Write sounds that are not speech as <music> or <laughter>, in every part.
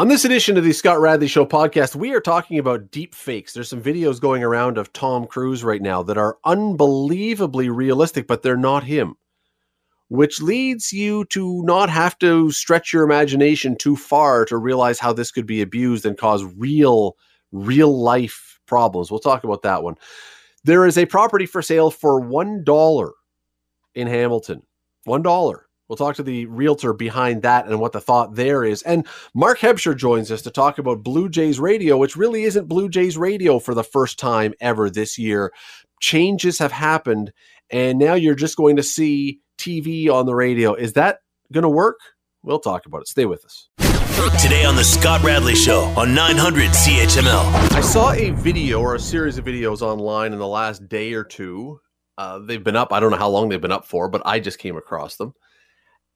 On this edition of the Scott Radley Show podcast, we are talking about deep fakes. There's some videos going around of Tom Cruise right now that are unbelievably realistic, but they're not him, which leads you to not have to stretch your imagination too far to realize how this could be abused and cause real, real life problems. We'll talk about that one. There is a property for sale for $1 in Hamilton. $1. We'll talk to the realtor behind that and what the thought there is. And Mark Hebscher joins us to talk about Blue Jays Radio, which really isn't Blue Jays Radio for the first time ever this year. Changes have happened, and now you're just going to see TV on the radio. Is that going to work? We'll talk about it. Stay with us. Today on the Scott Radley Show on 900 CHML. I saw a video or a series of videos online in the last day or two. Uh, they've been up. I don't know how long they've been up for, but I just came across them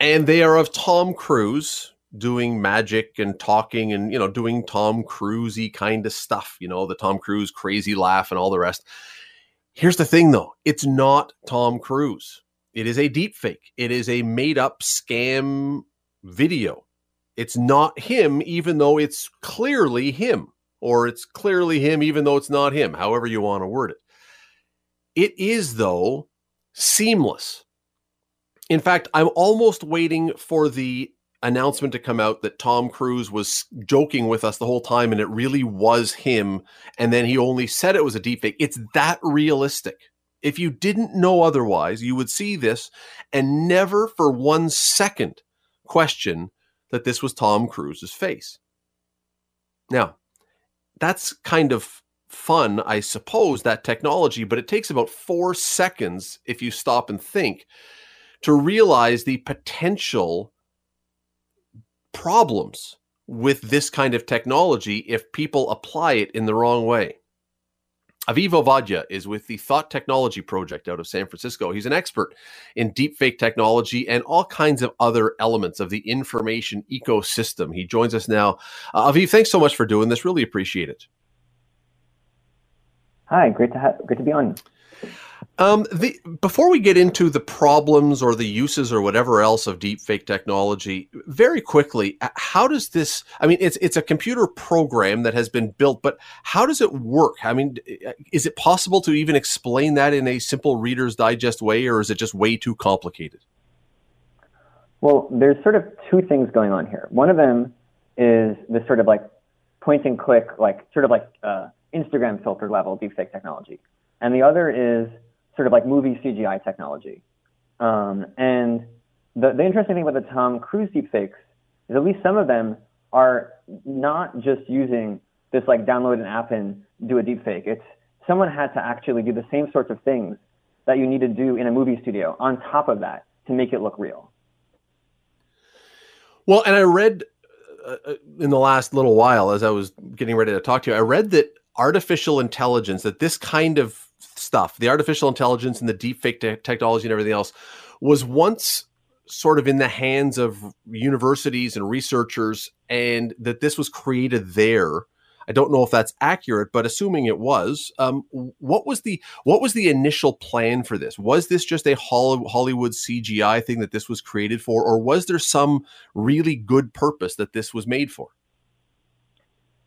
and they are of Tom Cruise doing magic and talking and you know doing Tom Cruisey kind of stuff, you know, the Tom Cruise crazy laugh and all the rest. Here's the thing though, it's not Tom Cruise. It is a deep fake. It is a made up scam video. It's not him even though it's clearly him or it's clearly him even though it's not him, however you want to word it. It is though seamless in fact, I'm almost waiting for the announcement to come out that Tom Cruise was joking with us the whole time and it really was him. And then he only said it was a deepfake. It's that realistic. If you didn't know otherwise, you would see this and never for one second question that this was Tom Cruise's face. Now, that's kind of fun, I suppose, that technology, but it takes about four seconds if you stop and think to realize the potential problems with this kind of technology if people apply it in the wrong way. Aviv Ovadya is with the Thought Technology Project out of San Francisco. He's an expert in deepfake technology and all kinds of other elements of the information ecosystem. He joins us now. Uh, Aviv, thanks so much for doing this. Really appreciate it. Hi, great to have, great to be on. Um, the, before we get into the problems or the uses or whatever else of deepfake technology, very quickly, how does this? I mean, it's it's a computer program that has been built, but how does it work? I mean, is it possible to even explain that in a simple Reader's Digest way, or is it just way too complicated? Well, there's sort of two things going on here. One of them is this sort of like point and click, like sort of like uh, Instagram filter level deepfake technology, and the other is sort of like movie CGI technology. Um, and the, the interesting thing about the Tom Cruise deepfakes is at least some of them are not just using this like download an app and do a deepfake. It's someone had to actually do the same sorts of things that you need to do in a movie studio on top of that to make it look real. Well, and I read uh, uh in the last little while as I was getting ready to talk to you, I read that artificial intelligence, that this kind of stuff, the artificial intelligence and the deepfake te- technology and everything else, was once sort of in the hands of universities and researchers, and that this was created there. I don't know if that's accurate, but assuming it was, um, what was the what was the initial plan for this? Was this just a Hollywood CGI thing that this was created for, or was there some really good purpose that this was made for?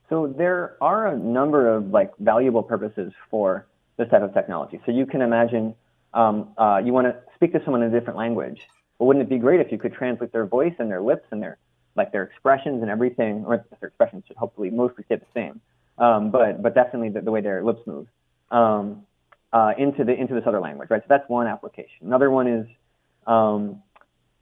So there are a number of like valuable purposes for this type of technology. So you can imagine um, uh, you want to speak to someone in a different language. But wouldn't it be great if you could translate their voice and their lips and their like their expressions and everything, or their expressions should hopefully mostly stay the same, um, but but definitely the, the, way their lips move um, uh, into the into this other language, right? So that's one application. Another one is um,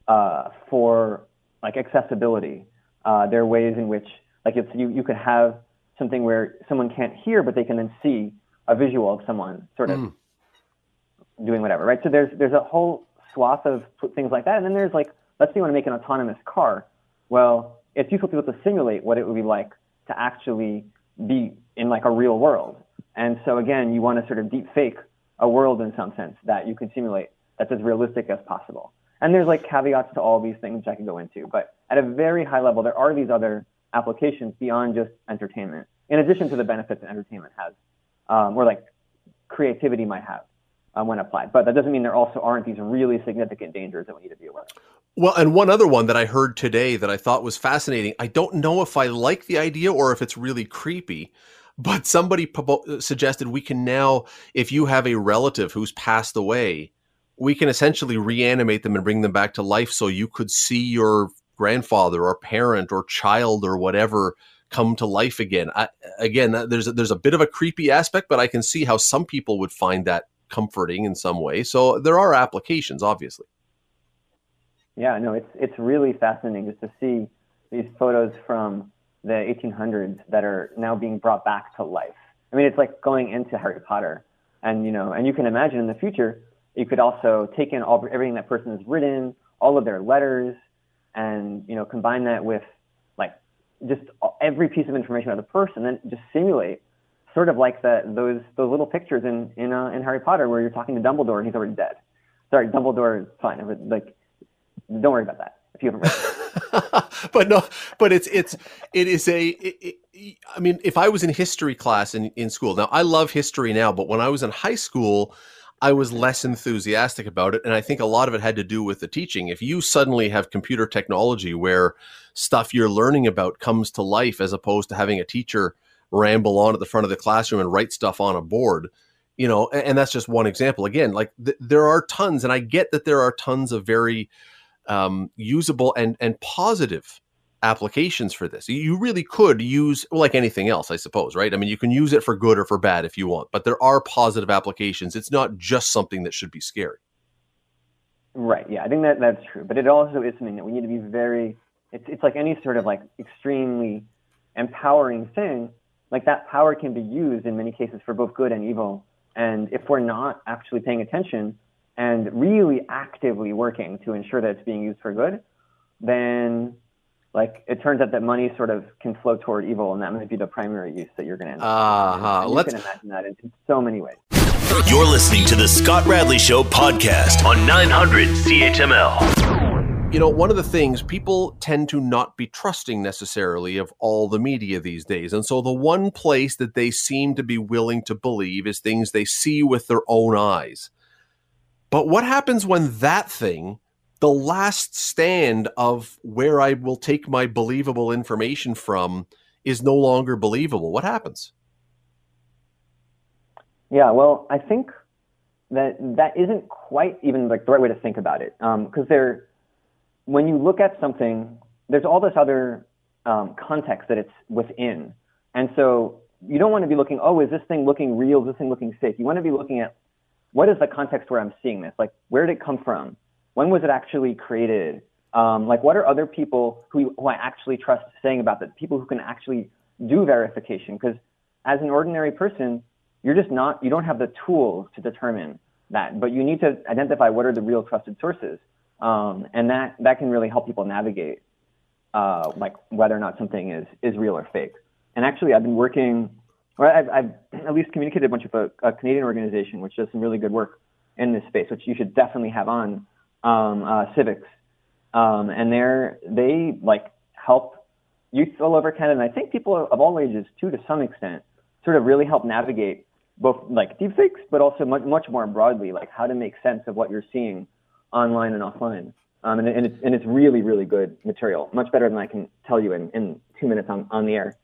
uh, for like accessibility. Uh, there are ways in which like if you you could have something where someone can't hear but they can then see a visual of someone sort of mm. doing whatever, right? So there's there's a whole swath of things like that, and then there's like, let's say you want to make an autonomous car. Well, it's useful to be able to simulate what it would be like to actually be in like a real world. And so again, you want to sort of deep fake a world in some sense that you can simulate that's as realistic as possible. And there's like caveats to all these things which I can go into, but at a very high level, there are these other applications beyond just entertainment, in addition to the benefits that entertainment has um, or like creativity might have um, when applied. But that doesn't mean there also aren't these really significant dangers that we need to be aware of. Well, and one other one that I heard today that I thought was fascinating. I don't know if I like the idea or if it's really creepy, but somebody suggested we can now, if you have a relative who's passed away, we can essentially reanimate them and bring them back to life so you could see your grandfather or parent or child or whatever come to life again. I, again, uh, there's a, there's a bit of a creepy aspect, but I can see how some people would find that comforting in some way. So there are applications, obviously. Yeah, no, it's it's really fascinating just to see these photos from the 1800s that are now being brought back to life. I mean, it's like going into Harry Potter, and you know, and you can imagine in the future you could also take in all everything that person has written, all of their letters, and you know, combine that with just every piece of information about the person, and just simulate sort of like the, those those little pictures in in uh, in Harry Potter where you're talking to Dumbledore and he's already dead. Sorry, Dumbledore is fine. Like don't worry about that if you haven't read <laughs> but no, but it's it's it is a. It, it, I mean, if I was in history class in in school now, I love history now, but when I was in high school. I was less enthusiastic about it. And I think a lot of it had to do with the teaching. If you suddenly have computer technology where stuff you're learning about comes to life as opposed to having a teacher ramble on at the front of the classroom and write stuff on a board, you know, and, and that's just one example. Again, like th- there are tons, and I get that there are tons of very um, usable and and positive applications for this. You really could use like anything else, I suppose, right? I mean, you can use it for good or for bad if you want, but there are positive applications. It's not just something that should be scary. Right. Yeah, I think that that's true, but it also is something that we need to be very. It's it's like any sort of like extremely empowering thing. Like that power can be used in many cases for both good and evil. And if we're not actually paying attention, and really actively working to ensure that it's being used for good, then like it turns out that money sort of can flow toward evil, and that might be the primary use that you're going to end up. Uh-huh. You Let's... can imagine that in, in so many ways. You're listening to the Scott Radley Show podcast on 900 CHML. You know, one of the things people tend to not be trusting necessarily of all the media these days. And so the one place that they seem to be willing to believe is things they see with their own eyes. But what happens when that thing, the last stand of where I will take my believable information from, is no longer believable? What happens? Yeah, well, I think that that isn't quite even like the right way to think about it, because um, there, when you look at something, there's all this other um, context that it's within, and so you don't want to be looking, oh, is this thing looking real? Is this thing looking fake? You want to be looking at what is the context where I'm seeing this? Like, where did it come from? When was it actually created? Um, like, what are other people who, who I actually trust saying about that? People who can actually do verification. Because as an ordinary person, you're just not, you don't have the tools to determine that, but you need to identify what are the real trusted sources. Um, and that, that can really help people navigate, uh, like whether or not something is, is real or fake. And actually, I've been working or I've, I've <clears throat> at least communicated a bunch of a, a, Canadian organization which does some really good work in this space, which you should definitely have on um, uh, CIVIX. Um, and they're they like help youth all over Canada, and I think people of all ages too, to some extent, sort of really help navigate both like deepfakes, but also much much more broadly, like how to make sense of what you're seeing online and offline. Um, and, and, it's and it's really really good material, much better than I can tell you in, in two minutes on, on the air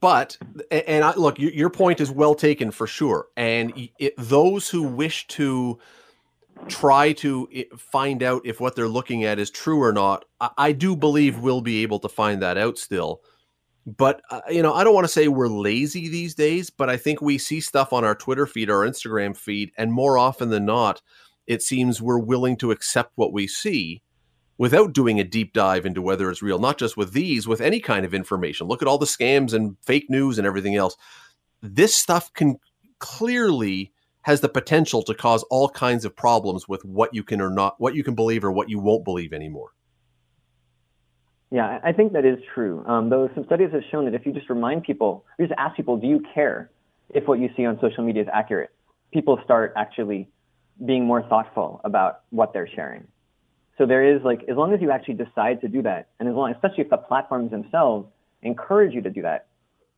but and I, look, your point is well taken for sure. And it, those who wish to try to find out if what they're looking at is true or not, I, I do believe we'll be able to find that out still. But uh, you know, I don't want to say we're lazy these days, but I think we see stuff on our Twitter feed our Instagram feed, and more often than not, it seems we're willing to accept what we see without doing a deep dive into whether it's real, not just with these, with any kind of information. Look at all the scams and fake news and everything else. This stuff can clearly has the potential to cause all kinds of problems with what you can or not, what you can believe or what you won't believe anymore. Yeah, I think that is true. Um, though some studies have shown that if you just remind people, you just ask people, do you care if what you see on social media is accurate? People start actually being more thoughtful about what they're sharing. So there is like, as long as you actually decide to do that, and as long, especially if the platforms themselves encourage you to do that,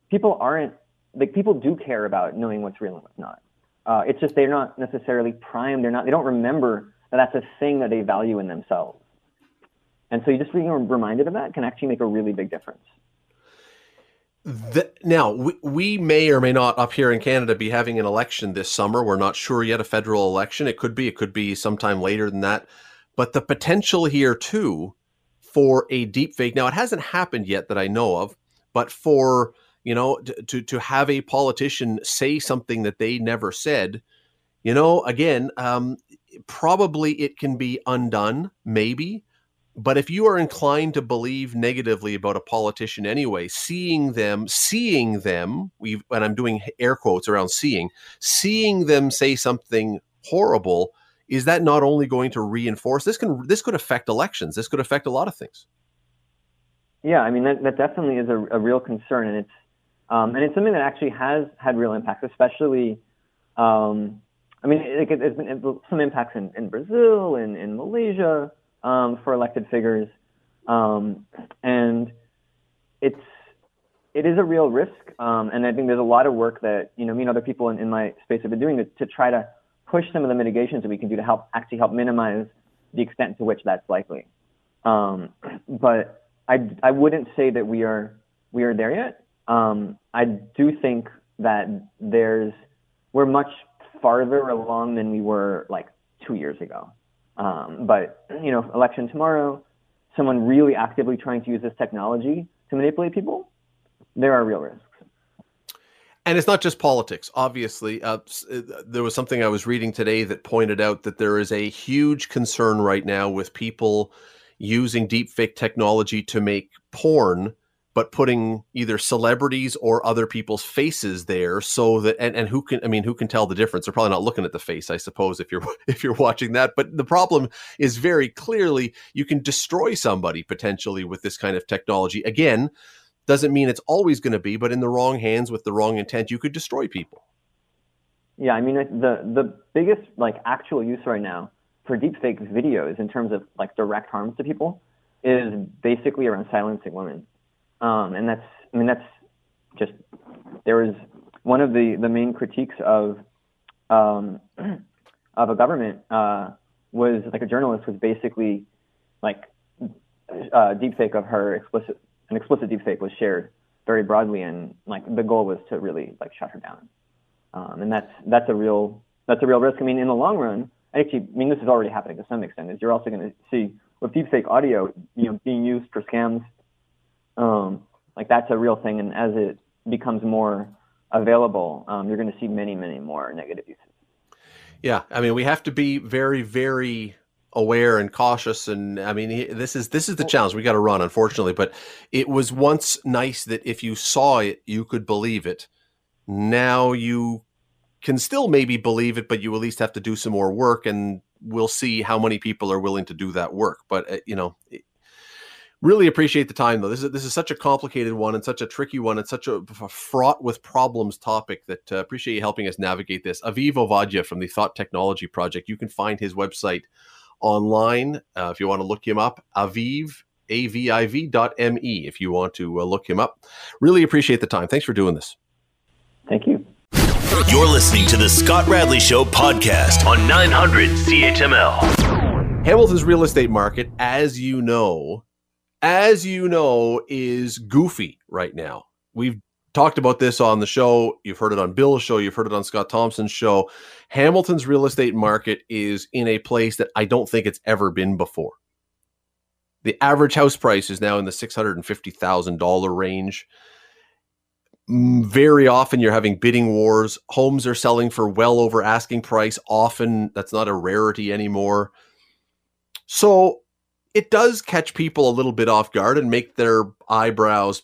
people aren't like people do care about knowing what's real and what's not. Uh, it's just they're not necessarily primed. They're not. They don't remember that that's a thing that they value in themselves. And so you just being reminded of that can actually make a really big difference. The, now we, we may or may not up here in Canada be having an election this summer. We're not sure yet. A federal election. It could be. It could be sometime later than that. But the potential here too for a deep fake. Now it hasn't happened yet that I know of, but for you know to to have a politician say something that they never said, you know, again, um, probably it can be undone, maybe. But if you are inclined to believe negatively about a politician anyway, seeing them, seeing them, we and I'm doing air quotes around seeing, seeing them say something horrible, is that not only going to reinforce this can this could affect elections? This could affect a lot of things. Yeah, I mean that, that definitely is a, a real concern, and it's um, and it's something that actually has had real impacts, especially. Um, I mean, it, it, there's been some impacts in, in Brazil and in, Malaysia um, for elected figures, um, and it's it is a real risk. Um, and I think there's a lot of work that you know me and other people in, in my space have been doing to, to try to push some of the mitigations that we can do to help actually help minimize the extent to which that's likely. Um, but I, I wouldn't say that we are we are there yet. Um, I do think that there's we're much farther along than we were like two years ago. Um, but you know, election tomorrow, someone really actively trying to use this technology to manipulate people, there are real risks. And it's not just politics. Obviously, uh, uh, there was something I was reading today that pointed out that there is a huge concern right now with people using deepfake technology to make porn but putting either celebrities or other people's faces there so that and, and who can i mean who can tell the difference? They're probably not looking at the face i suppose if you're <laughs> if you're watching that. But the problem is very clearly you can destroy somebody potentially with this kind of technology. Again doesn't mean it's always going to be but in the wrong hands with the wrong intent you could destroy people. Yeah i mean the the biggest like actual use right now for deepfake videos in terms of like direct harms to people is basically around silencing women um, and that's, I mean, that's just, there was one of the, the main critiques of, um, <clears throat> of a government uh, was like a journalist was basically like uh, deepfake of her explicit, an explicit deepfake was shared very broadly and like the goal was to really like shut her down. Um, and that's, that's a real, that's a real risk. I mean, in the long run, actually, I mean, this is already happening to some extent, is you're also going to see with deepfake audio, you know, being used for scams um, like that's a real thing, and as it becomes more available, um, you're going to see many, many more negative uses. Yeah, I mean, we have to be very, very aware and cautious and i mean this is this is the challenge we got to run unfortunately but it was once nice that if you saw it you could believe it now you can still maybe believe it but you at least have to do some more work and we'll see how many people are willing to do that work but uh, you know really appreciate the time though. This is this is such a complicated one and such a tricky one and such a, a fraught with problems topic that uh, appreciate you helping us navigate this. Aviv Ovadya from the Thought Technology Project. You can find his website online uh, if you want to look him up. Aviv aviv.me if you want to uh, look him up. Really appreciate the time. Thanks for doing this. Thank you. You're listening to the Scott Radley Show podcast on 900 CHML. Hamilton's real estate market, as you know, as you know, is goofy right now. We've talked about this on the show. You've heard it on Bill's show. You've heard it on Scott Thompson's show. Hamilton's real estate market is in a place that I don't think it's ever been before. The average house price is now in the $650,000 range. Mm, very often you're having bidding wars. Homes are selling for well over asking price. Often that's not a rarity anymore. So it does catch people a little bit off guard and make their eyebrows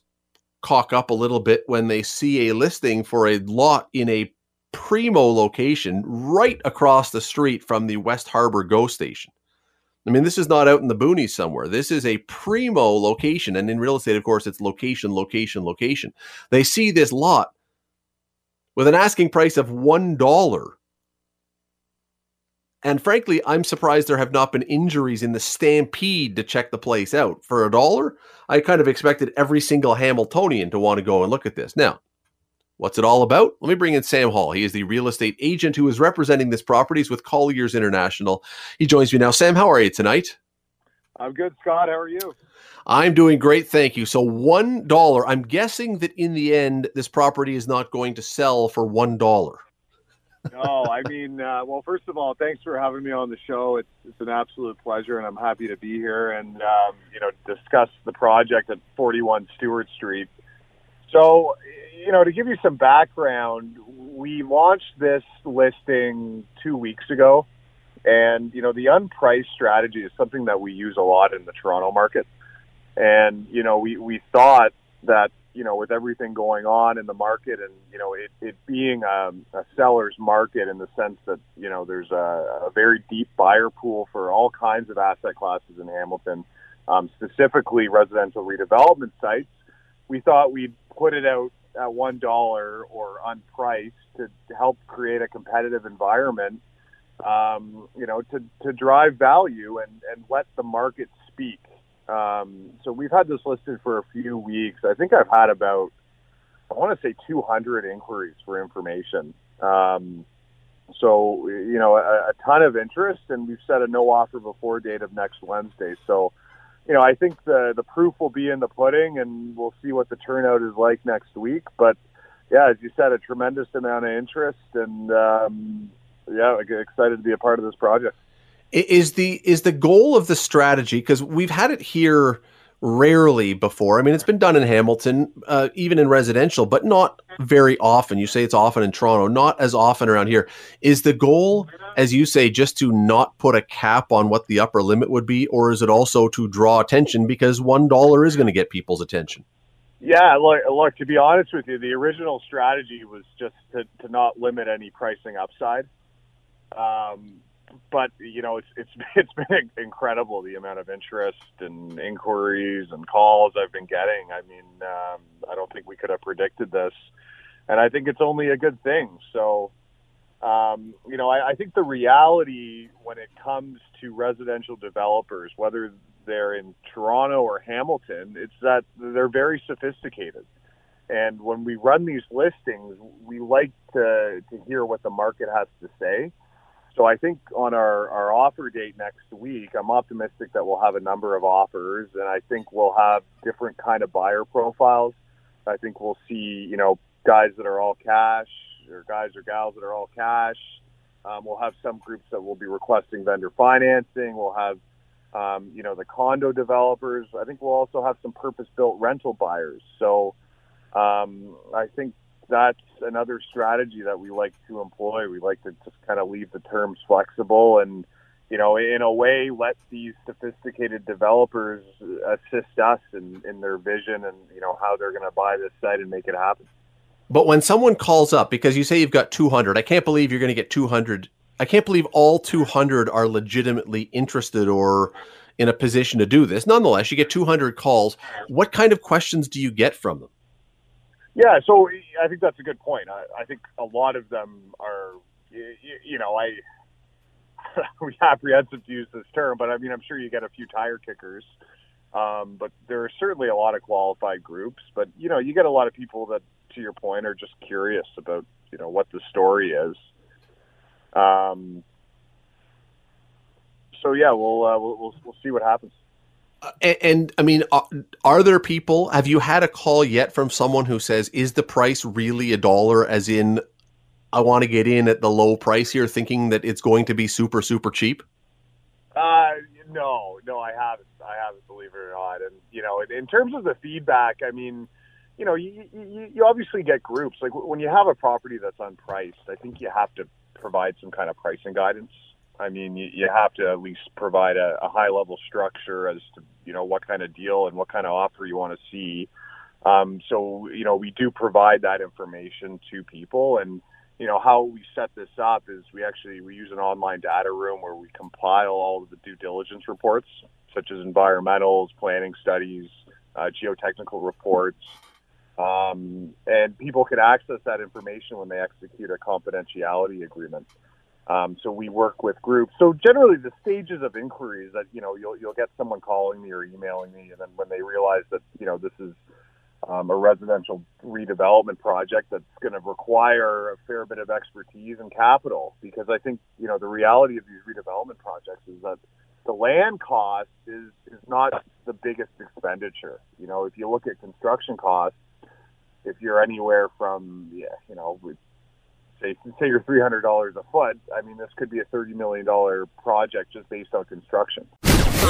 cock up a little bit when they see a listing for a lot in a primo location right across the street from the West Harbour GO station. I mean, this is not out in the boonies somewhere. This is a primo location. And in real estate, of course, it's location, location, location. They see this lot with an asking price of $1 and frankly, I'm surprised there have not been injuries in the stampede to check the place out. For a dollar, I kind of expected every single Hamiltonian to want to go and look at this. Now, what's it all about? Let me bring in Sam Hall. He is the real estate agent who is representing this properties with Colliers International. He joins me now. Sam, how are you tonight? I'm good, Scott. How are you? I'm doing great, thank you. So one dollar. I'm guessing that in the end, this property is not going to sell for one dollar. No, I mean, uh, well, first of all, thanks for having me on the show. It's it's an absolute pleasure, and I'm happy to be here and um, you know discuss the project at 41 Stewart Street. So, you know, to give you some background, we launched this listing two weeks ago. And, you know, the unpriced strategy is something that we use a lot in the Toronto market. And, you know, we, we thought that, you know, with everything going on in the market and, you know, it, it being a, a seller's market in the sense that, you know, there's a, a very deep buyer pool for all kinds of asset classes in Hamilton, um, specifically residential redevelopment sites, we thought we'd put it out at one dollar or unpriced to help create a competitive environment um, you know, to, to drive value and, and let the market speak. Um, so we've had this listed for a few weeks. I think I've had about, I want to say 200 inquiries for information. Um, so, you know, a, a ton of interest, and we've set a no offer before date of next Wednesday. So, you know, I think the the proof will be in the pudding, and we'll see what the turnout is like next week. But yeah, as you said, a tremendous amount of interest, and um, yeah, excited to be a part of this project. Is the is the goal of the strategy because we've had it here rarely before. I mean, it's been done in Hamilton, uh, even in residential, but not very often. You say it's often in Toronto, not as often around here. Is the goal, as you say, just to not put a cap on what the upper limit would be, or is it also to draw attention because one dollar is going to get people's attention? Yeah, look, look. To be honest with you, the original strategy was just to, to not limit any pricing upside. Um, but you know, it's it's <laughs> it's been incredible the amount of interest and inquiries and calls I've been getting. I mean, um, I don't think we could have predicted this, and I think it's only a good thing. So, um, you know, I, I think the reality when it comes to residential developers, whether they're in Toronto or Hamilton, it's that they're very sophisticated. And when we run these listings, we like to, to hear what the market has to say so I think on our, our offer date next week, I'm optimistic that we'll have a number of offers, and I think we'll have different kind of buyer profiles. I think we'll see, you know, guys that are all cash, or guys or gals that are all cash. Um, we'll have some groups that will be requesting vendor financing. We'll have, um, you know, the condo developers. I think we'll also have some purpose-built rental buyers. So um, I think that's another strategy that we like to employ. We like to just kind of leave the terms flexible and, you know, in a way, let these sophisticated developers assist us in, in their vision and, you know, how they're going to buy this site and make it happen. But when someone calls up, because you say you've got 200, I can't believe you're going to get 200. I can't believe all 200 are legitimately interested or in a position to do this. Nonetheless, you get 200 calls. What kind of questions do you get from them? Yeah, so I think that's a good point. I, I think a lot of them are, you, you know, I <laughs> we apprehensive to use this term, but I mean, I'm sure you get a few tire kickers. Um, but there are certainly a lot of qualified groups. But you know, you get a lot of people that, to your point, are just curious about you know what the story is. Um, so yeah, we'll, uh, we'll we'll we'll see what happens. And, and, I mean, are, are, there people? Have you had a call yet from someone who says, "Is the price really a dollar?" As in, I want to get in at the low price here, thinking that it's going to be super super cheap. Uh, no, no, I haven't. I haven't, believe it or not. And you know, in, in terms of the feedback, I mean, you know, you, you, you obviously get groups. Like when you have a property that's unpriced, I think you have to provide some kind of pricing guidance I mean, you, you have to at least provide a, a high level structure as to you know what kind of deal and what kind of offer you want to see. Um, so you know, we do provide that information to people, and you know how we set this up is we actually we use an online data room where we compile all of the due diligence reports, such as environmentals, planning studies, uh, geotechnical reports. Um, and people can access that information when they execute a confidentiality agreement. Um, so we work with groups. So generally, the stages of inquiries that you know you'll you'll get someone calling me or emailing me, and then when they realize that you know this is um, a residential redevelopment project that's going to require a fair bit of expertise and capital, because I think you know the reality of these redevelopment projects is that the land cost is is not the biggest expenditure. You know, if you look at construction costs, if you're anywhere from yeah, you know, say say you're three hundred dollars a foot, I mean, this could be a thirty million dollar project just based on construction.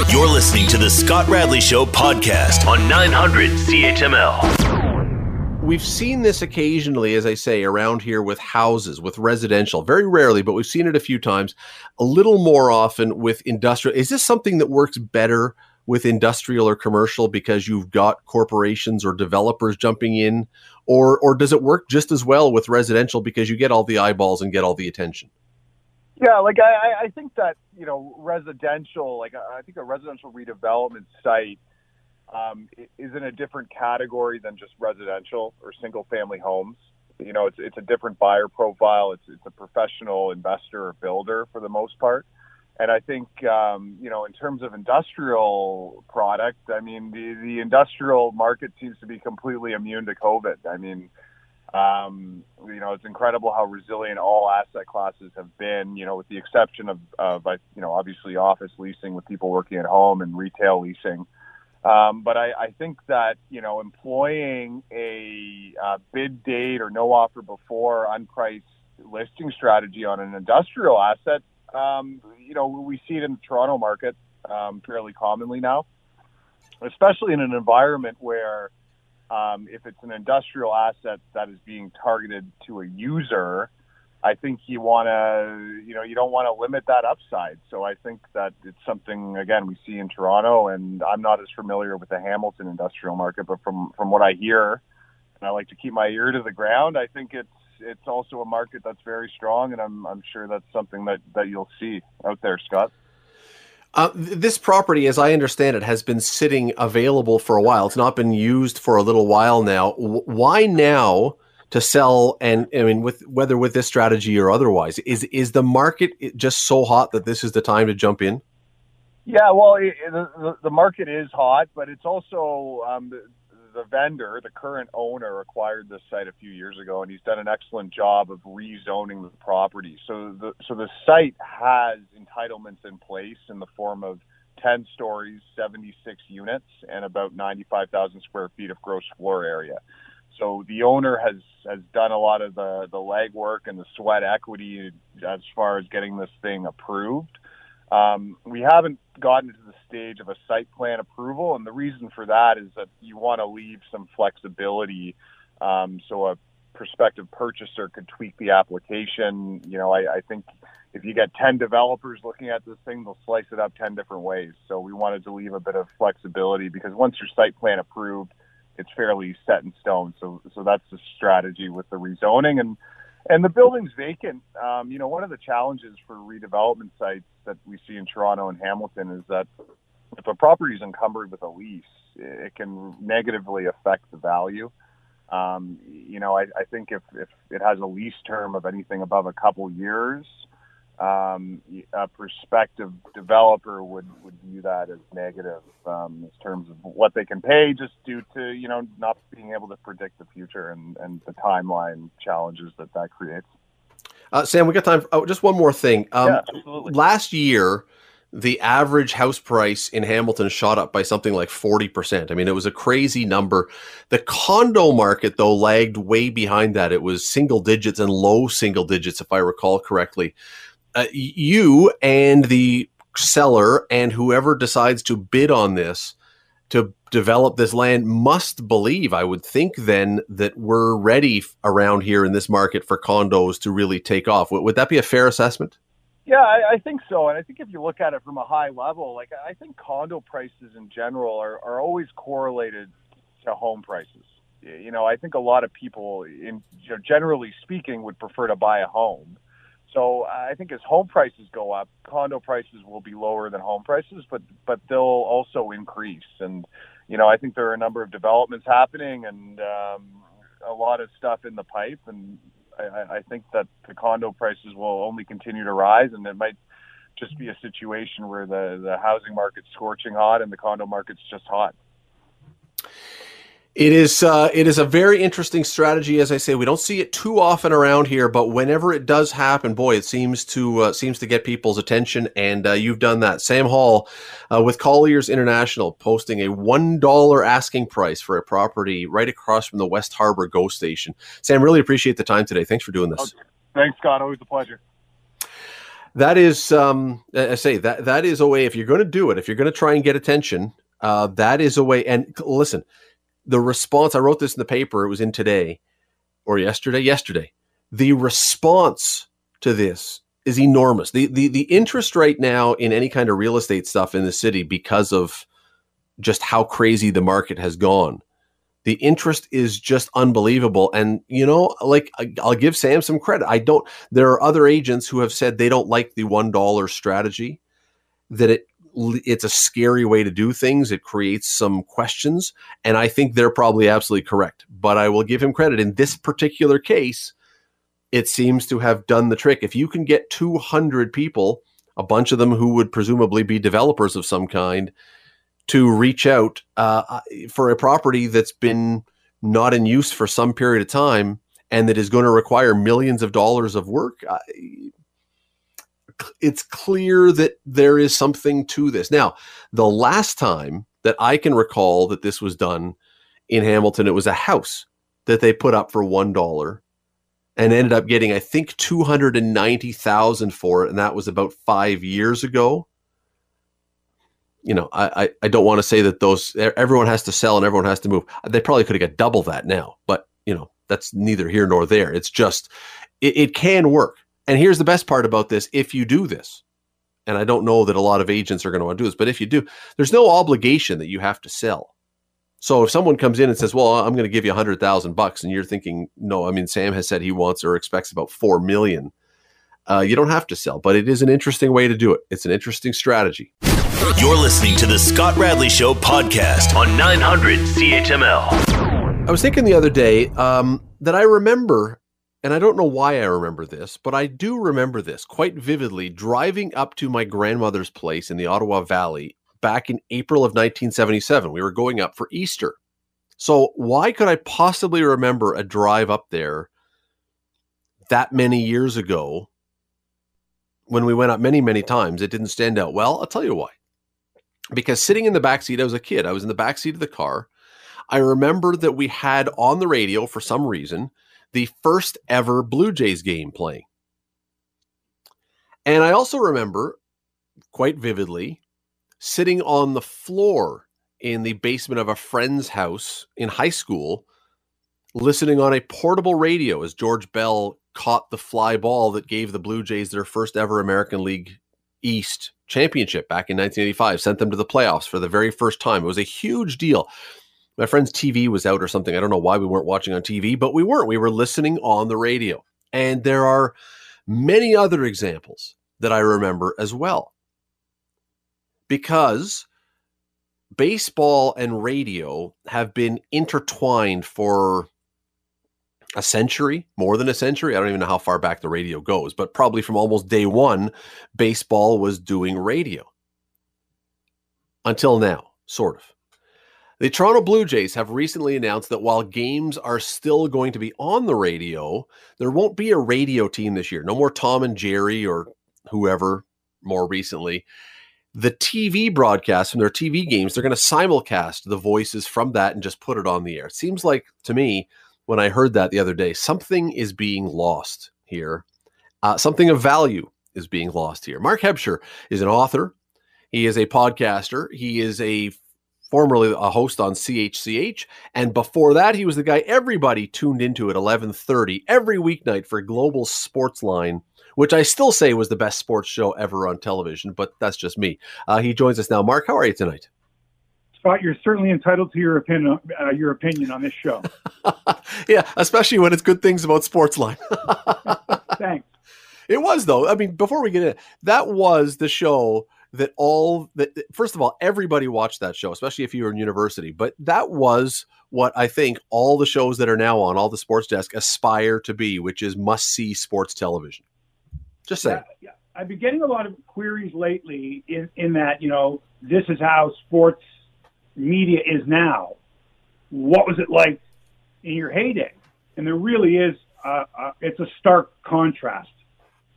You're listening to the Scott Radley Show podcast on 900 CHML. We've seen this occasionally, as I say, around here with houses, with residential. Very rarely, but we've seen it a few times. A little more often with industrial. Is this something that works better with industrial or commercial because you've got corporations or developers jumping in, or or does it work just as well with residential because you get all the eyeballs and get all the attention? Yeah, like I, I think that you know residential, like I think a residential redevelopment site um, is in a different category than just residential or single family homes. You know, it's it's a different buyer profile. It's it's a professional investor or builder for the most part. And I think um, you know, in terms of industrial product, I mean, the the industrial market seems to be completely immune to COVID. I mean, um, you know, it's incredible how resilient all asset classes have been. You know, with the exception of, of you know, obviously office leasing with people working at home and retail leasing. Um, but I, I think that you know, employing a uh, bid date or no offer before unpriced listing strategy on an industrial asset, um, you know, we see it in the Toronto market um, fairly commonly now, especially in an environment where um, if it's an industrial asset that is being targeted to a user, I think you want to, you know, you don't want to limit that upside. So I think that it's something again we see in Toronto, and I'm not as familiar with the Hamilton industrial market, but from from what I hear, and I like to keep my ear to the ground, I think it's it's also a market that's very strong, and I'm I'm sure that's something that that you'll see out there, Scott. Uh, this property, as I understand it, has been sitting available for a while. It's not been used for a little while now. W- why now to sell? And I mean, with whether with this strategy or otherwise, is is the market just so hot that this is the time to jump in? Yeah, well, it, the, the market is hot, but it's also um, the vendor, the current owner, acquired this site a few years ago, and he's done an excellent job of rezoning the property. So the so the site has entitlements in place in the form of 10 stories, 76 units, and about 95,000 square feet of gross floor area. So the owner has has done a lot of the the legwork and the sweat equity as far as getting this thing approved. Um, we haven't gotten to the stage of a site plan approval, and the reason for that is that you want to leave some flexibility um, so a prospective purchaser could tweak the application. You know, I, I think if you get 10 developers looking at this thing, they'll slice it up 10 different ways. So we wanted to leave a bit of flexibility because once your site plan approved, it's fairly set in stone. So, so that's the strategy with the rezoning and and the building's vacant. Um, you know, one of the challenges for redevelopment sites that we see in Toronto and Hamilton is that if a property is encumbered with a lease, it can negatively affect the value. Um, you know, I, I think if, if it has a lease term of anything above a couple years, um, a prospective developer would, would view that as negative um, in terms of what they can pay just due to, you know, not being able to predict the future and, and the timeline challenges that that creates. Uh, Sam, we got time. For, oh, just one more thing. Um, yeah, absolutely. Last year, the average house price in Hamilton shot up by something like 40%. I mean, it was a crazy number. The condo market, though, lagged way behind that. It was single digits and low single digits, if I recall correctly uh, you and the seller and whoever decides to bid on this to develop this land must believe, I would think, then that we're ready around here in this market for condos to really take off. Would, would that be a fair assessment? Yeah, I, I, think so. And I think if you look at it from a high level, like I think condo prices in general are, are always correlated to home prices. You know, I think a lot of people, in you know, generally speaking, would prefer to buy a home so I think as home prices go up, condo prices will be lower than home prices, but but they'll also increase. And you know, I think there are a number of developments happening and um, a lot of stuff in the pipe. And I, I think that the condo prices will only continue to rise, and it might just be a situation where the the housing market's scorching hot and the condo market's just hot. It is uh, it is a very interesting strategy. As I say, we don't see it too often around here, but whenever it does happen, boy, it seems to uh, seems to get people's attention. And uh, you've done that. Sam Hall uh, with Colliers International posting a one dollar asking price for a property right across from the West Harbour GO station. Sam, really appreciate the time today. Thanks for doing this. Okay. Thanks, Scott. Always a pleasure. That is, um, I say that that is a way. If you're going to do it, if you're going to try and get attention, uh, that is a way. And listen the response i wrote this in the paper it was in today or yesterday yesterday. The response to this is enormous. The, the the interest right now in any kind of real estate stuff in the city because of just how crazy the market has gone the interest is just unbelievable. And you know like i'll give sam some credit. I don't there are other agents who have said they don't like the one dollar strategy that it it's a scary way to do things. It creates some questions, and I think they're probably absolutely correct. But I will give him credit in this particular case. It seems to have done the trick. If you can get 200 people, a bunch of them who would presumably be developers of some kind, to reach out uh, for a property that's been not in use for some period of time and that is going to require millions of dollars of work, it's clear that there is something to this. Now, the last time that I can recall that this was done in Hamilton, it was a house that they put up for one dollar and ended up getting, I think, two hundred and ninety thousand for it, and that was about five years ago. You know, I, I, I don't want to say that those everyone has to sell and everyone has to move. They probably could have got double that now, but you know that's neither here nor there. It's just it, it can work. And here's the best part about this if you do this, and I don't know that a lot of agents are going to want to do this, but if you do, there's no obligation that you have to sell. So if someone comes in and says, "Well, I'm going to give you a hundred thousand bucks," and you're thinking, "No, I mean Sam has said he wants or expects about four million, uh, you don't have to sell, but it is an interesting way to do it. It's an interesting strategy. You're listening to the Scott Radley Show podcast on 900 CHML. I was thinking the other day um, that I remember and I don't know why I remember this, but I do remember this quite vividly driving up to my grandmother's place in the Ottawa Valley back in April of 1977. We were going up for Easter. So, why could I possibly remember a drive up there that many years ago when we went up many, many times? It didn't stand out. Well, I'll tell you why. Because sitting in the back seat, I was a kid, I was in the back seat of the car. I remember that we had on the radio for some reason the first ever Blue Jays game playing. And I also remember quite vividly sitting on the floor in the basement of a friend's house in high school, listening on a portable radio as George Bell caught the fly ball that gave the Blue Jays their first ever American League East championship back in 1985, sent them to the playoffs for the very first time. It was a huge deal my friend's TV was out or something. I don't know why we weren't watching on TV, but we weren't. We were listening on the radio. And there are many other examples that I remember as well. Because baseball and radio have been intertwined for a century, more than a century. I don't even know how far back the radio goes, but probably from almost day one, baseball was doing radio. Until now, sort of. The Toronto Blue Jays have recently announced that while games are still going to be on the radio, there won't be a radio team this year. No more Tom and Jerry or whoever more recently. The TV broadcast from their TV games, they're going to simulcast the voices from that and just put it on the air. It seems like to me, when I heard that the other day, something is being lost here. Uh, something of value is being lost here. Mark Hebscher is an author. He is a podcaster. He is a formerly a host on CHCH, and before that, he was the guy everybody tuned into at 11:30 every weeknight for Global Sportsline, which I still say was the best sports show ever on television, but that's just me. Uh, he joins us now. Mark, how are you tonight? Scott, you're certainly entitled to your opinion. Uh, your opinion on this show. <laughs> yeah, especially when it's good things about Sportsline. <laughs> Thanks. It was though. I mean, before we get in, that was the show that all that first of all everybody watched that show especially if you were in university but that was what i think all the shows that are now on all the sports desk aspire to be which is must see sports television just saying yeah, yeah. i've been getting a lot of queries lately in, in that you know this is how sports media is now what was it like in your heyday? And there really is, uh, uh, it's a stark contrast.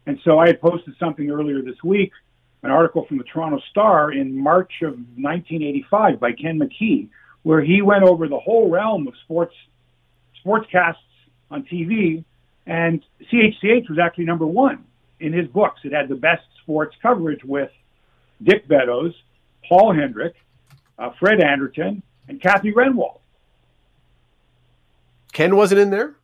And so I had posted something earlier this week, an article from the Toronto Star in March of 1985 by Ken McKee, where he went over the whole realm of sports sportscasts on TV, and CHCH was actually number one in his books. It had the best sports coverage with Dick Beddoes, Paul Hendrick, uh, Fred Anderton, and Kathy Renwald. Ken wasn't in there?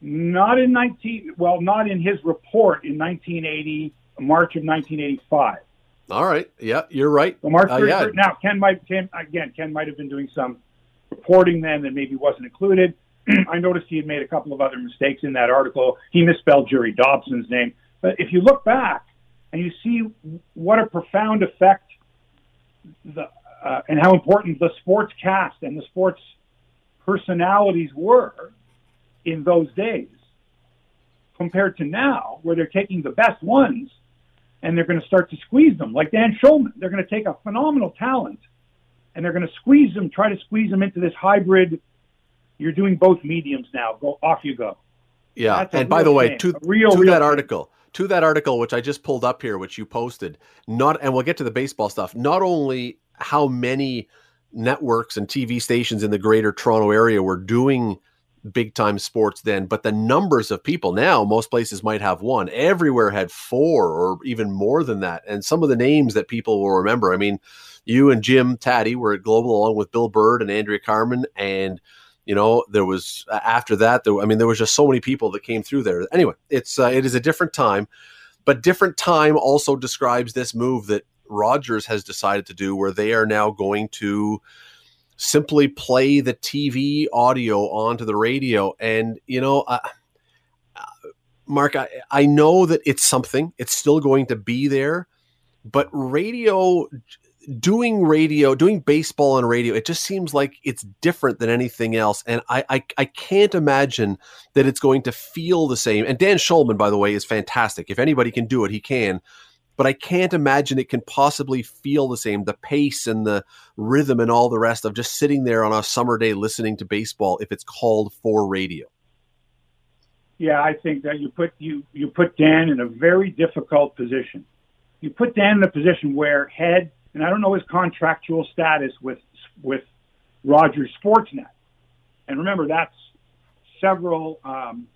Not in 19, well, not in his report in 1980, March of 1985. All right. Yeah, you're right. So March Uh, yeah. Now, Ken might, Ken, again, Ken might have been doing some reporting then that maybe wasn't included. <clears throat> I noticed he had made a couple of other mistakes in that article. He misspelled Jerry Dobson's name. But if you look back and you see what a profound effect the, uh, and how important the sports cast and the sports personalities were in those days compared to now, where they're taking the best ones and they're going to start to squeeze them, like Dan Shulman. They're going to take a phenomenal talent and they're going to squeeze them, try to squeeze them into this hybrid. You're doing both mediums now. Go off you go. Yeah. That's And by the way, shame. to, real, to real that shame. article, to that article, which I just pulled up here, which you posted, not, and we'll get to the baseball stuff, not only how many networks and TV stations in the greater Toronto area were doing big time sports then, but the numbers of people now, most places might have one. Everywhere had four or even more than that. And some of the names that people will remember, I mean, you and Jim Tatti were at Global along with Bill Bird and Andrea Carmen. And, you know, there was after that, there, I mean, there was just so many people that came through there. Anyway, it's, uh, it is a different time, but different time also describes this move that Rogers has decided to do where they are now going to simply play the TV audio onto the radio. And, you know, uh, Mark, I, I know that it's something, it's still going to be there, but radio, doing radio, doing baseball on radio, it just seems like it's different than anything else. And I, I, I can't imagine that it's going to feel the same. And Dan Shulman, by the way, is fantastic. If anybody can do it, he can but I can't imagine it can possibly feel the same. The pace and the rhythm and all the rest of just sitting there on a summer day listening to baseball if it's called for radio. Yeah, I think that you put you you put Dan in a very difficult position. You put Dan in a position where head, and I don't know his contractual status with with Rogers Sportsnet, and remember that's several um,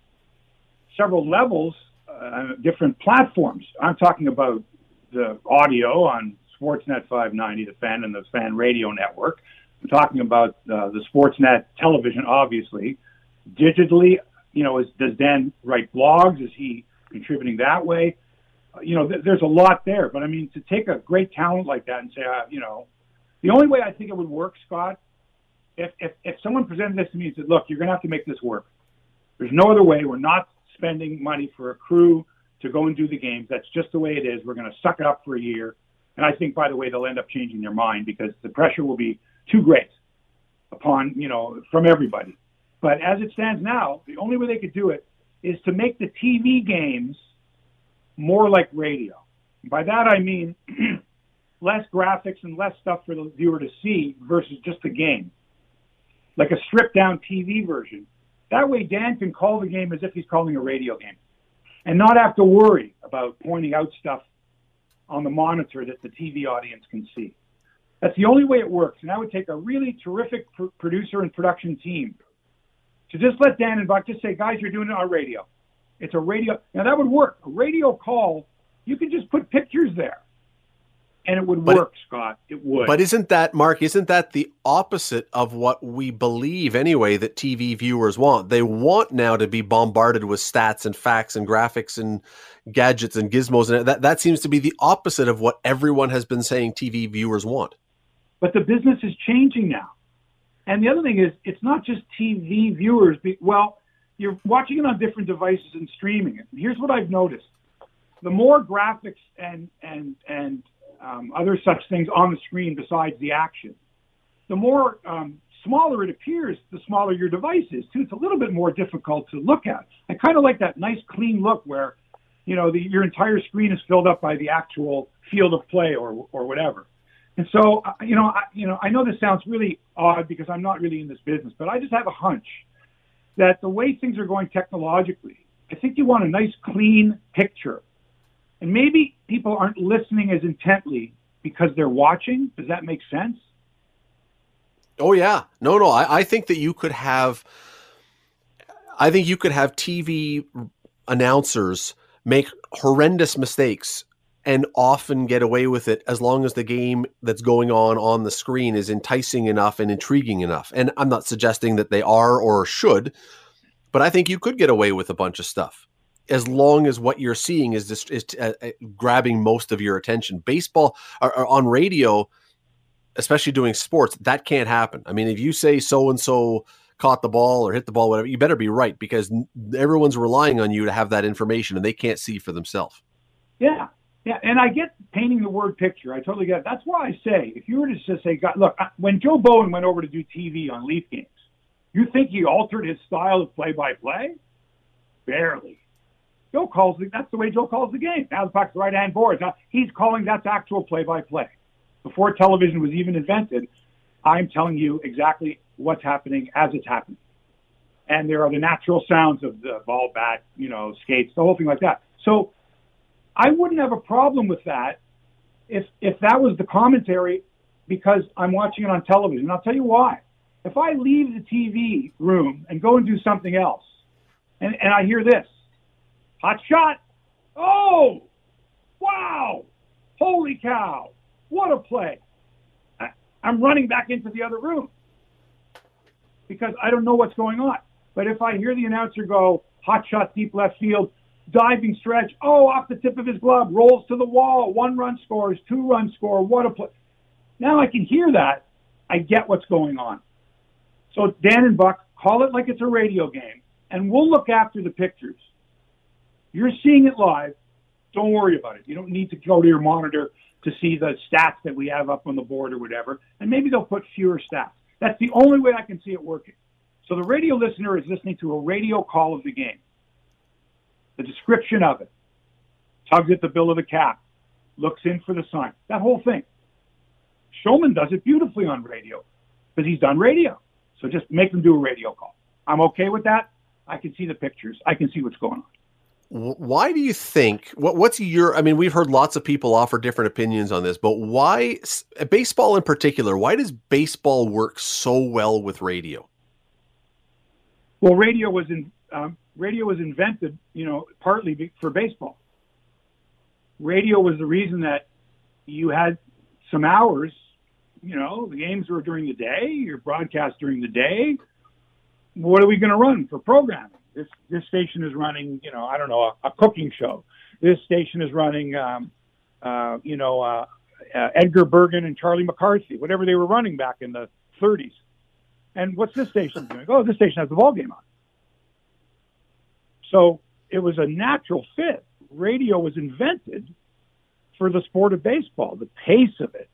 several levels, uh, different platforms. I'm talking about the audio on Sportsnet 590, the fan and the fan radio network. I'm talking about uh, the Sportsnet television, obviously. Digitally, you know, is, does Dan write blogs? Is he contributing that way? Uh, you know, th- there's a lot there. But I mean, to take a great talent like that and say, uh, you know, the only way I think it would work, Scott, if, if, if someone presented this to me and said, look, you're going to have to make this work. There's no other way. We're not spending money for a crew to go and do the games. That's just the way it is. We're going to suck it up for a year. And I think, by the way, they'll end up changing their mind because the pressure will be too great upon, you know, from everybody. But as it stands now, the only way they could do it is to make the TV games more like radio. By that I mean <clears throat> less graphics and less stuff for the viewer to see versus just the game. Like a stripped down TV version. That way Dan can call the game as if he's calling a radio game and not have to worry about pointing out stuff on the monitor that the TV audience can see. That's the only way it works. And that would take a really terrific pr- producer and production team to just let Dan and Buck just say, guys, you're doing it on radio. It's a radio. Now that would work. A radio call, you can just put pictures there and it would But- work, Scott. It would. But isn't that, Mark, isn't that the opposite of what we believe anyway that TV viewers want? They want now to be bombarded with stats and facts and graphics and gadgets and gizmos. And that, that seems to be the opposite of what everyone has been saying TV viewers want. but the business is changing now. And the other thing is, it's not just TV viewers. Be, well, you're watching it on different devices and streaming it. Here's what I've noticed: the more graphics and and and um, other such things on the screen besides the action, the more um, smaller it appears. The smaller your device is too. It's a little bit more difficult to look at. I kind of like that nice clean look where, you know, the, your entire screen is filled up by the actual field of play or or whatever. And so, uh, you know, I, you know, I know this sounds really odd because I'm not really in this business, but I just have a hunch that the way things are going technologically, I think you want a nice, clean picture. And maybe people aren't listening as intently because they're watching. Does that make sense? Oh yeah, no, no. I, I think that you could have. I think you could have TV announcers make horrendous mistakes and often get away with it as long as the game that's going on on the screen is enticing enough and intriguing enough. And I'm not suggesting that they are or should, but I think you could get away with a bunch of stuff as long as what you're seeing is just is uh, uh, grabbing most of your attention. Baseball or, or on radio, especially doing sports, that can't happen. I mean, if you say so and so caught the ball or hit the ball, whatever, you better be right because everyone's relying on you to have that information and they can't see for themselves. Yeah. Yeah. And I get painting the word picture. I totally get it. That's why I say, if you were to just say, God, look, when Joe Bowen went over to do TV on Leaf games, you think he altered his style of play by play? Barely. Joe calls the, that's the way Joe calls the game. Now the puck's right hand boards. Now he's calling that's actual play by play. Before television was even invented, I'm telling you exactly what's happening as it's happening. And there are the natural sounds of the ball, bat, you know, skates, the whole thing like that. So I wouldn't have a problem with that if if that was the commentary because I'm watching it on television. And I'll tell you why. If I leave the TV room and go and do something else, and, and I hear this, hot shot, oh, wow, holy cow, what a play. I, I'm running back into the other room because I don't know what's going on. But if I hear the announcer go, hot shot deep left field, diving stretch, oh, off the tip of his glove, rolls to the wall, one run scores, two run score, what a play. Now I can hear that. I get what's going on. So Dan and Buck, call it like it's a radio game, and we'll look after the pictures. You're seeing it live. Don't worry about it. You don't need to go to your monitor to see the stats that we have up on the board or whatever. And maybe they'll put fewer stats. That's the only way I can see it working. So the radio listener is listening to a radio call of the game. The description of it. Tugs at the bill of the cap. Looks in for the sign. That whole thing. Shulman does it beautifully on radio because he's done radio. So just make them do a radio call. I'm okay with that. I can see the pictures. I can see what's going on. Why do you think? What, what's your? I mean, we've heard lots of people offer different opinions on this, but why baseball in particular? Why does baseball work so well with radio? Well, radio was in um, radio was invented, you know, partly for baseball. Radio was the reason that you had some hours you know, the games were during the day, your broadcast during the day. What are we going to run for programming? This this station is running, you know, I don't know, a, a cooking show. This station is running, um, uh, you know, uh, uh, Edgar Bergen and Charlie McCarthy, whatever they were running back in the 30s. And what's this station doing? Oh, this station has the ball game on. So it was a natural fit. Radio was invented for the sport of baseball. The pace of it,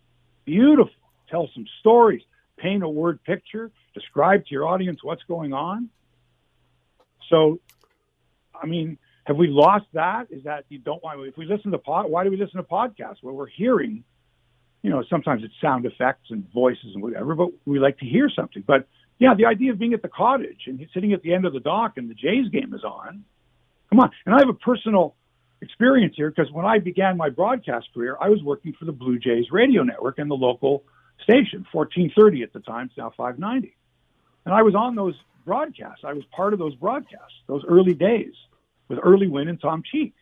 beautiful tell some stories, paint a word picture, describe to your audience what's going on. So, I mean, have we lost that? Is that you don't want? If we listen to pod, why do we listen to podcasts? Well, we're hearing, you know, sometimes it's sound effects and voices and whatever, but we like to hear something. But yeah, the idea of being at the cottage and sitting at the end of the dock and the Jays game is on. Come on, and I have a personal experience here because when I began my broadcast career, I was working for the Blue Jays radio network and the local station, 1430 at the time, it's now 590. And I was on those broadcasts. I was part of those broadcasts, those early days with Early Wynn and Tom Cheek.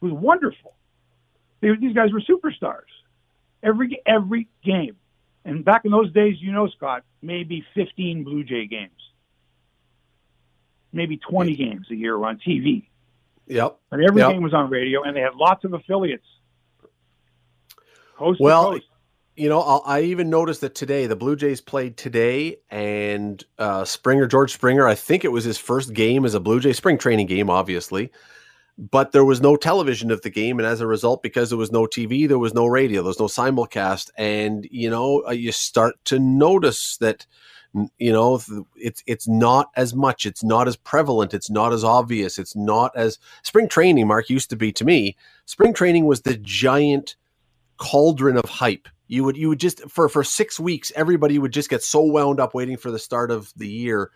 It was wonderful. They, these guys were superstars. Every every game. And back in those days, you know, Scott, maybe 15 Blue Jay games. Maybe 20 games a year on TV. Yep. And every yep. game was on radio, and they had lots of affiliates. Coast well, coast you know, I'll, i even noticed that today the Blue Jays played today, and uh, Springer, George Springer, I think it was his first game as a Blue Jay spring training game, obviously, but there was no television of the game, and as a result, because there was no TV, there was no radio, there was no simulcast, and you know, uh, you start to notice that, you know, it's it's not as much, it's not as prevalent, it's not as obvious, it's not as spring training. Mark used to be to me. Spring training was the giant cauldron of hype You would you would just for for six weeks, everybody would just get so wound up waiting for the start of the year.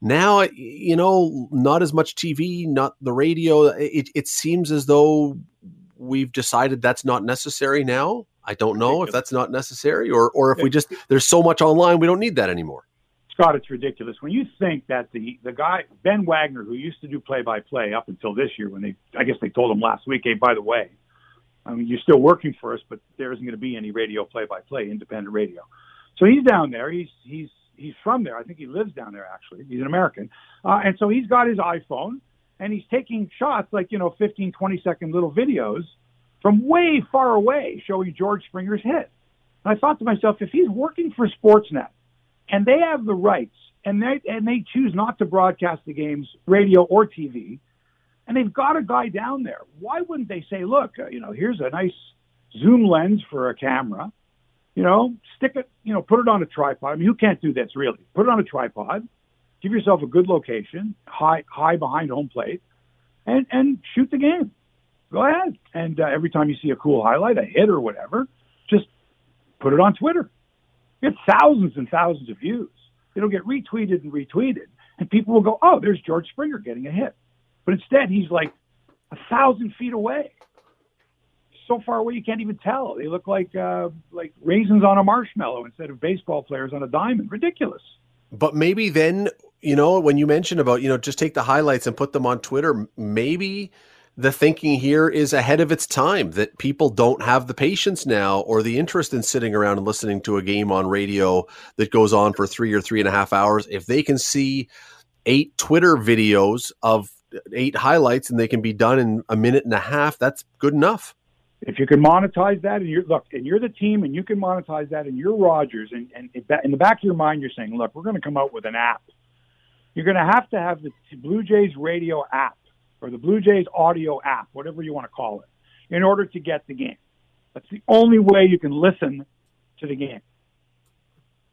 Now, you know, not as much TV, not the radio. It, it seems as though we've decided that's not necessary now. I don't know if that's not necessary or or if we just there's so much online we don't need that anymore. Scott, it's ridiculous when you think that the the guy Ben Wagner, who used to do play by play up until this year, when they I guess they told him last week, hey, by the way, I mean you're still working for us, but there isn't going to be any radio play by play, independent radio. So he's down there. He's he's he's from there. I think he lives down there actually. He's an American, uh, and so he's got his iPhone and he's taking shots like you know 15, 20 second little videos from way far away showing George Springer's hit. And I thought to myself, if he's working for Sportsnet and they have the rights and they and they choose not to broadcast the games, radio or TV, and they've got a guy down there, why wouldn't they say, look, uh, you know, here's a nice zoom lens for a camera, you know, stick it, you know, put it on a tripod. I mean, who can't do this really? Put it on a tripod, give yourself a good location, high high behind home plate, and and shoot the game go ahead. And uh, every time you see a cool highlight, a hit or whatever, just put it on Twitter. Get thousands and thousands of views. It'll get retweeted and retweeted, and people will go, "Oh, there's George Springer getting a hit." But instead, he's like a thousand feet away, so far away you can't even tell. They look like uh, like raisins on a marshmallow instead of baseball players on a diamond. Ridiculous. But maybe then, you know, when you mentioned about you know just take the highlights and put them on Twitter, maybe the thinking here is ahead of its time that people don't have the patience now or the interest in sitting around and listening to a game on radio that goes on for three or three and a half hours. If they can see eight Twitter videos of eight highlights and they can be done in a minute and a half, that's good enough. If you can monetize that, and you're look, and you're the team, and you can monetize that, and you're Rogers, and, and in the back of your mind, you're saying, look, we're going to come out with an app. You're going to have to have the Blue Jays radio app or the Blue Jays audio app, whatever you want to call it, in order to get the game. That's the only way you can listen to the game.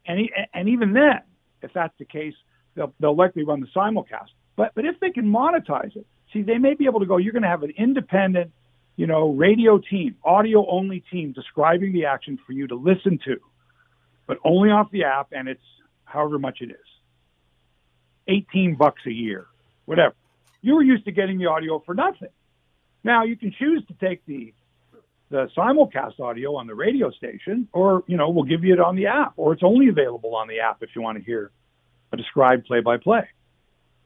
And, and even then, if that's the case, they'll, they'll likely run the simulcast. But, but if they can monetize it, see, they may be able to go, you're going to have an independent, you know, radio team, audio only team describing the action for you to listen to, but only off the app, and it's however much it is 18 bucks a year, whatever you were used to getting the audio for nothing. Now you can choose to take the the simulcast audio on the radio station, or you know we'll give you it on the app, or it's only available on the app if you want to hear a described play-by-play.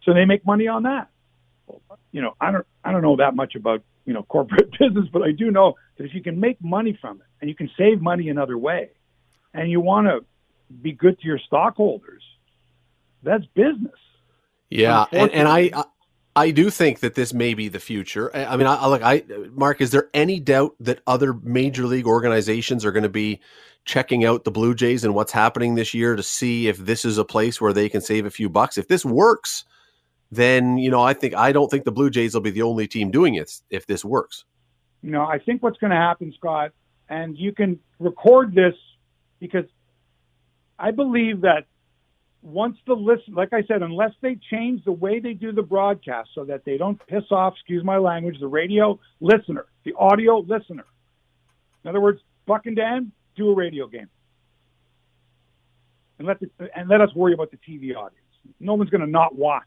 So they make money on that. You know, I don't I don't know that much about you know corporate <laughs> business, but I do know that if you can make money from it and you can save money another way, and you want to be good to your stockholders, that's business. Yeah, and, and I I do think that this may be the future. I, mean, I, I look, I Mark, is there any doubt that other major league organizations are going to be checking out the Blue Jays and what's happening this year to see if this is a place where they can save a few bucks? If this works, then you know, I think I don't think the Blue Jays will be the only team doing it if this works. You know, I think what's going to happen, Scott, and you can record this because I believe that once the list, like I said, unless they change the way they do the broadcast so that they don't piss off, excuse my language, the radio listener, the audio listener. In other words, Buck and Dan, do a radio game. And let, the, and let us worry about the TV audience. No one's going to not watch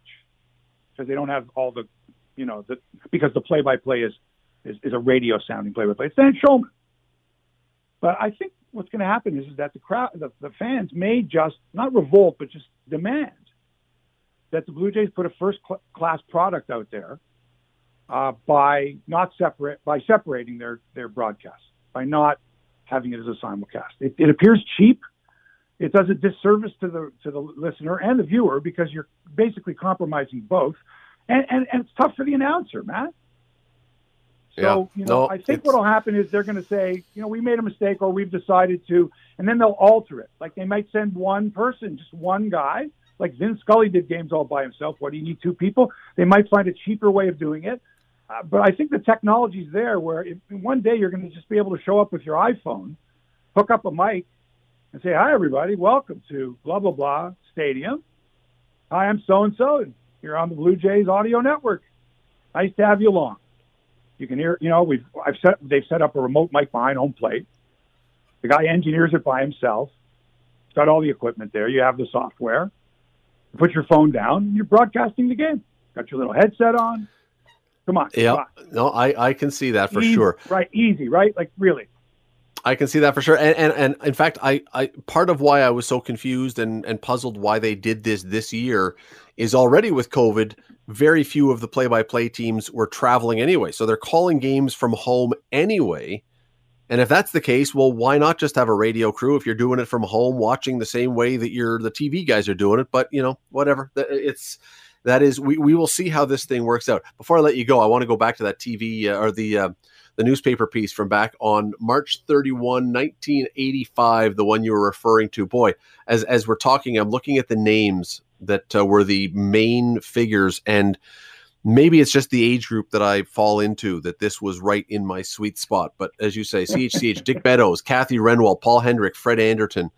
because they don't have all the, you know, the, because the play by play is, is a radio sounding play by play. It's Dan Shulman. But I think what's going to happen is, is that the crowd, the, the fans may just not revolt, but just demand that the Blue Jays put a first cl- class product out there uh, by not separate by separating their their broadcast by not having it as a simulcast. It, it appears cheap. It does a disservice to the to the listener and the viewer because you're basically compromising both, and and, and it's tough for the announcer, Matt. So, yeah. you know, no, I think what'll happen is they're going to say, you know, we made a mistake or we've decided to, and then they'll alter it. Like they might send one person, just one guy, like Vin Scully did games all by himself. What do you need two people? They might find a cheaper way of doing it. Uh, but I think the technology's there where if, one day you're going to just be able to show up with your iPhone, hook up a mic, and say, "Hi, everybody, welcome to blah blah blah stadium. Hi, I'm so and so, and you're on the Blue Jays audio network. Nice to have you along." You can hear, you know, we've I've set they've set up a remote mic behind home plate. The guy engineers it by himself. He's got all the equipment there. You have the software. You put your phone down. You're broadcasting the game. Got your little headset on. Come on. Yeah. No, I, I can see that for Easy, sure. Right. Easy. Right. Like really. I can see that for sure. And, and and in fact, I, I part of why I was so confused and, and puzzled why they did this this year is already with COVID, very few of the play by play teams were traveling anyway. So they're calling games from home anyway. And if that's the case, well, why not just have a radio crew if you're doing it from home, watching the same way that you're the TV guys are doing it? But you know, whatever. It's that is we, we will see how this thing works out. Before I let you go, I want to go back to that TV uh, or the uh, the newspaper piece from back on March 31, 1985, the one you were referring to. Boy, as as we're talking, I'm looking at the names that uh, were the main figures and maybe it's just the age group that I fall into that this was right in my sweet spot. But as you say, CHCH, Dick Beddoes, Kathy Renwald, Paul Hendrick, Fred Anderton,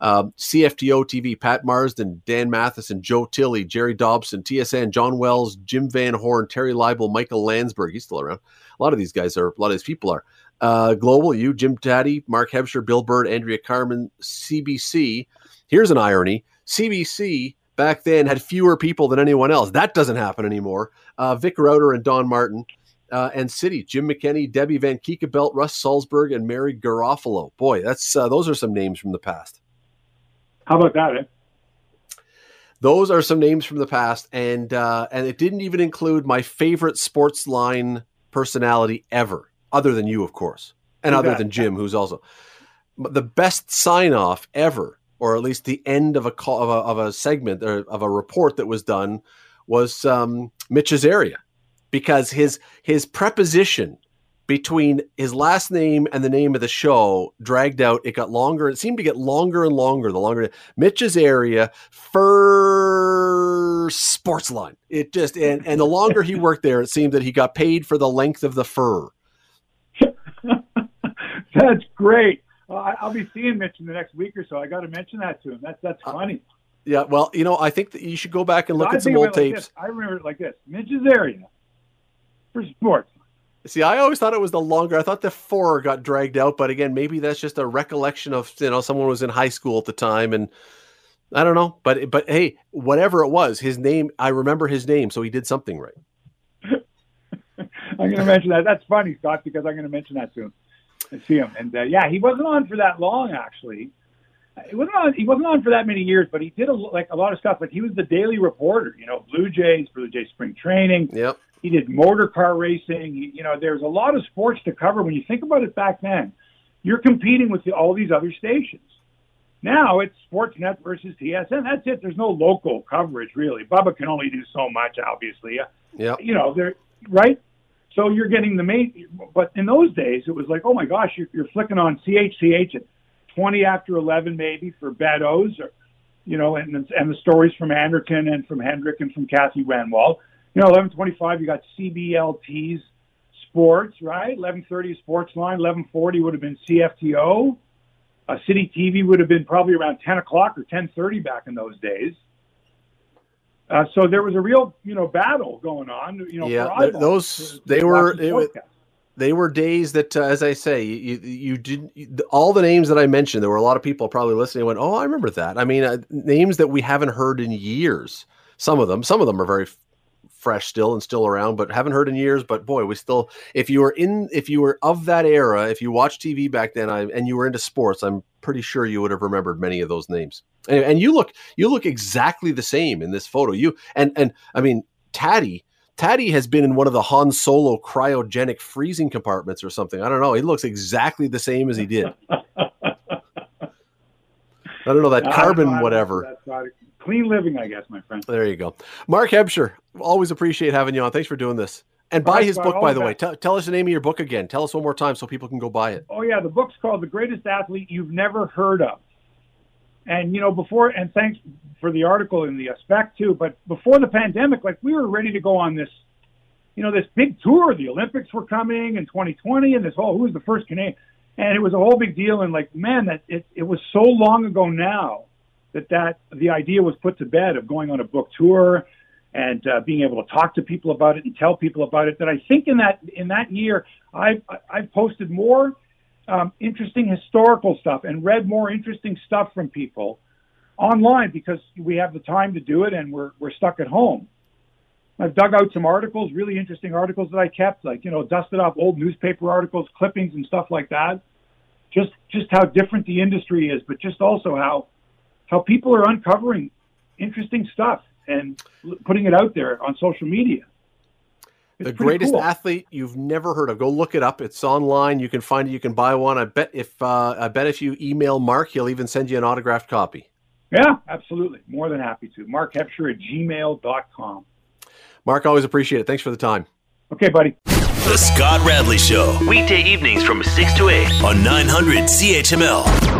um, CFTO TV, Pat Marsden, Dan Matheson, Joe Tilley, Jerry Dobson, TSN, John Wells, Jim Van Horne, Terry Leibel, Michael Landsberg. He's still around. A lot of these guys are, a lot of these people are. Uh, Global, you, Jim Tatti, Mark Hebscher, Bill Bird, Andrea Carmen, CBC. Here's an irony CBC back then had fewer people than anyone else. That doesn't happen anymore. Uh, Vic Rauter and Don Martin. Uh, and City, Jim McKenney, Debbie Van Kiekebelt, Russ Salzberg, and Mary Garofalo. Boy, that's uh, those are some names from the past. How about that? Eh? Those are some names from the past, and uh, and it didn't even include my favorite Sportsline personality ever, other than you, of course, and other than Jim, who's also the best sign off ever, or at least the end of a call of a, of a segment or of a report that was done, was um, Mitch Azaria, because his his preposition between his last name and the name of the show dragged out. It got longer. It seemed to get longer and longer. The longer Mitch Azaria fur Sportsline. It just and and the longer he worked there, it seemed that he got paid for the length of the fur. <laughs> That's great. Well, I, I'll be seeing Mitch in the next week or so. I got to mention that to him. That's that's uh, funny. Yeah, well, you know, I think that you should go back and look I at some old like tapes. I remember it like this: Mitch Azaria for sports. See, I always thought it was the longer. I thought the four got dragged out, but again, maybe that's just a recollection of you know someone was in high school at the time, and I don't know. But but hey, whatever it was, his name I remember his name, so he did something right. I'm going to mention that. That's funny, Scott, because I'm going to mention that soon. and see him. And uh, yeah, he wasn't on for that long, actually. He wasn't on. He wasn't on for that many years, but he did a, like a lot of stuff. Like he was the daily reporter, you know, Blue Jays, Blue Jays spring training. Yep. He did motor car racing. You know, there's a lot of sports to cover. When you think about it back then, you're competing with the, all these other stations. Now it's Sportsnet versus TSN. That's it. There's no local coverage really. Bubba can only do so much, obviously. Uh, yeah. You know, they're right. So you're getting the main, but in those days it was like, oh my gosh, you're, you're flicking on CHCH at 20 after 11 maybe for Beddoes, or you know, and and the stories from Anderton and from Hendrick and from Kathy Renwald. You know, 11:25 you got CBLT's Sports, right? 11:30 Sportsline, 11:40 would have been CFTO. Uh, City TV would have been probably around 10 o'clock or 10:30 back in those days. Uh, so there was a real, you know, battle going on. You know, Yeah, those- they were- it. They were days that, uh, as I say, you you did you, all the names that I mentioned. There were a lot of people probably listening. and Went, oh, I remember that. I mean, uh, names that we haven't heard in years. Some of them, some of them are very fresh still and still around, but haven't heard in years. But boy, we still. If you were in, if you were of that era, if you watched TV back then, I, and you were into sports, I'm pretty sure you would have remembered many of those names. And, and you look, you look exactly the same in this photo. You and and I mean, Tatti. Tatti has been in one of the Han Solo cryogenic freezing compartments or something. I don't know. He looks exactly the same as he did. <laughs> I don't know that carbon, know, whatever. if that's not a- clean living, I guess, my friend. There you go. Mark Hebscher, always appreciate having you on. Thanks for doing this. And buy right, his book, by the way. Tell, tell us the name of your book again. Tell us one more time so people can go buy it. Oh yeah, the book's called "The Greatest Athlete You've Never Heard of." And you know, before and thanks for the article in the spec too. But before the pandemic, like we were ready to go on this, you know, this big tour. The Olympics were coming in 2020, and this whole who was the first Canadian, and it was a whole big deal. And like, man, that it it was so long ago now that that the idea was put to bed of going on a book tour and uh, being able to talk to people about it and tell people about it. That I think in that in that year, I've I've posted more um, interesting historical stuff and read more interesting stuff from people online because we have the time to do it and we're, we're stuck at home. I've dug out some articles, really interesting articles that I kept, like, you know, dusted off old newspaper articles, clippings and stuff like that. Just, just how different the industry is, but just also how, how people are uncovering interesting stuff and putting it out there on social media. It's the greatest cool. athlete you've never heard of. Go look it up. It's online. You can find it. You can buy one. I bet if uh, I bet if you email Mark, he'll even send you an autographed copy. Yeah, absolutely. More than happy to. Mark Hebscher at gmail.com. Mark, always appreciate it. Thanks for the time. Okay, buddy. The Scott Radley Show. Weekday evenings from 6 to 8 on 900 CHML.